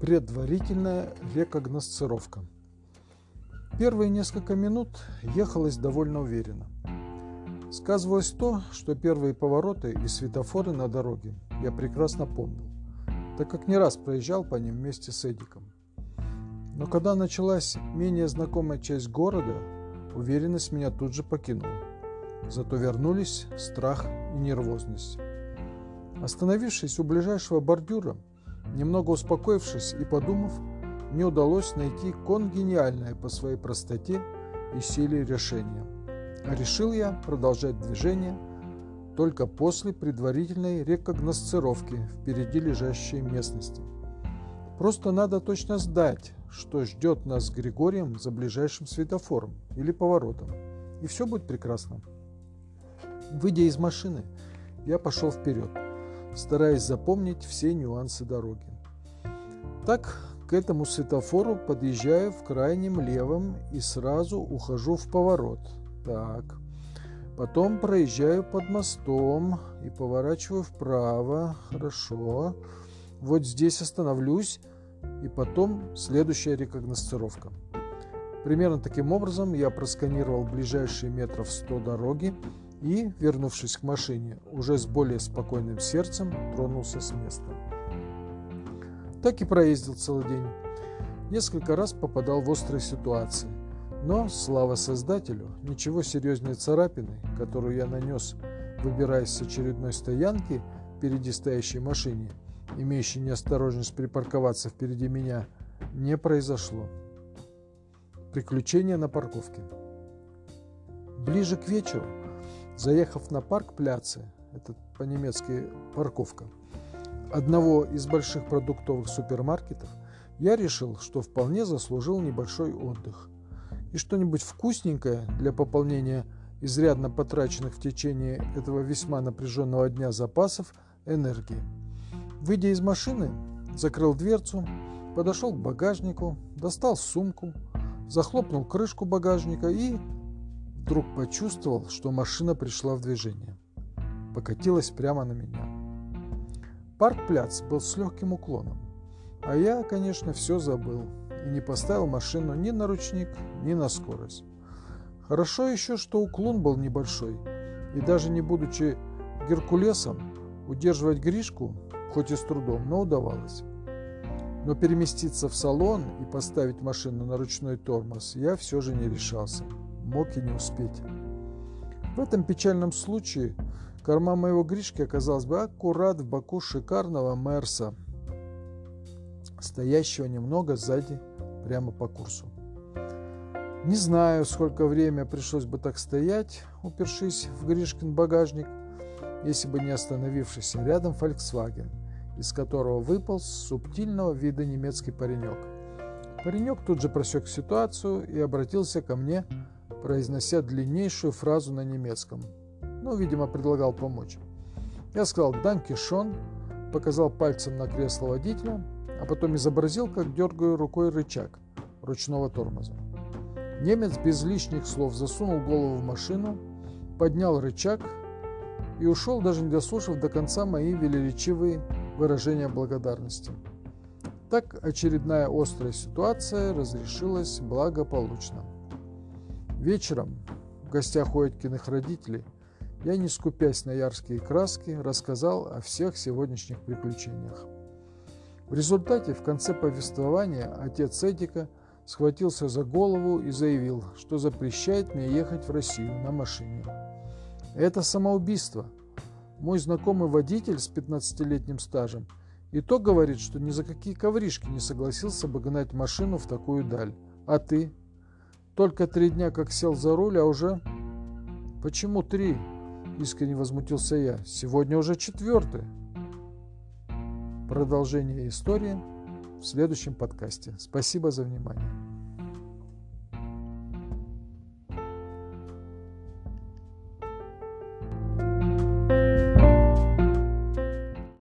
Предварительная рекогносцировка. Первые несколько минут ехалось довольно уверенно. Сказывалось то, что первые повороты и светофоры на дороге я прекрасно помнил, так как не раз проезжал по ним вместе с Эдиком. Но когда началась менее знакомая часть города, уверенность меня тут же покинула. Зато вернулись страх и нервозность. Остановившись у ближайшего бордюра, немного успокоившись и подумав, мне удалось найти конгениальное по своей простоте и силе решение. А решил я продолжать движение только после предварительной рекогносцировки впереди лежащей местности. Просто надо точно сдать, что ждет нас с Григорием за ближайшим светофором или поворотом. И все будет прекрасно. Выйдя из машины, я пошел вперед, стараясь запомнить все нюансы дороги. Так, к этому светофору подъезжаю в крайнем левом и сразу ухожу в поворот. Так. Потом проезжаю под мостом и поворачиваю вправо. Хорошо. Вот здесь остановлюсь и потом следующая рекогносцировка. Примерно таким образом я просканировал ближайшие метров 100 дороги и, вернувшись к машине, уже с более спокойным сердцем тронулся с места. Так и проездил целый день. Несколько раз попадал в острые ситуации. Но, слава создателю, ничего серьезнее царапины, которую я нанес, выбираясь с очередной стоянки впереди стоящей машине, имеющей неосторожность припарковаться впереди меня, не произошло. Приключения на парковке. Ближе к вечеру, заехав на парк Пляцы, это по-немецки парковка, одного из больших продуктовых супермаркетов, я решил, что вполне заслужил небольшой отдых. И что-нибудь вкусненькое для пополнения изрядно потраченных в течение этого весьма напряженного дня запасов энергии. Выйдя из машины, закрыл дверцу, подошел к багажнику, достал сумку, захлопнул крышку багажника и вдруг почувствовал, что машина пришла в движение. Покатилась прямо на меня. Парк-пляц был с легким уклоном. А я, конечно, все забыл и не поставил машину ни на ручник, ни на скорость. Хорошо еще, что уклон был небольшой, и даже не будучи Геркулесом, удерживать Гришку, хоть и с трудом, но удавалось. Но переместиться в салон и поставить машину на ручной тормоз я все же не решался. Мог и не успеть. В этом печальном случае корма моего Гришки оказалась бы аккурат в боку шикарного Мерса – стоящего немного сзади, прямо по курсу. Не знаю, сколько время пришлось бы так стоять, упершись в Гришкин багажник, если бы не остановившийся рядом Volkswagen, из которого выпал субтильного вида немецкий паренек. Паренек тут же просек ситуацию и обратился ко мне, произнося длиннейшую фразу на немецком. Ну, видимо, предлагал помочь. Я сказал «Данки Шон», показал пальцем на кресло водителя – а потом изобразил, как дергаю рукой рычаг ручного тормоза. Немец без лишних слов засунул голову в машину, поднял рычаг и ушел, даже не дослушав до конца мои велеречивые выражения благодарности. Так очередная острая ситуация разрешилась благополучно. Вечером в гостях у Эткиных родителей я, не скупясь на яркие краски, рассказал о всех сегодняшних приключениях. В результате в конце повествования отец Эдика схватился за голову и заявил, что запрещает мне ехать в Россию на машине. Это самоубийство. Мой знакомый водитель с 15-летним стажем и то говорит, что ни за какие ковришки не согласился бы гнать машину в такую даль. А ты? Только три дня как сел за руль, а уже... Почему три? Искренне возмутился я. Сегодня уже четвертый. Продолжение истории в следующем подкасте. Спасибо за внимание.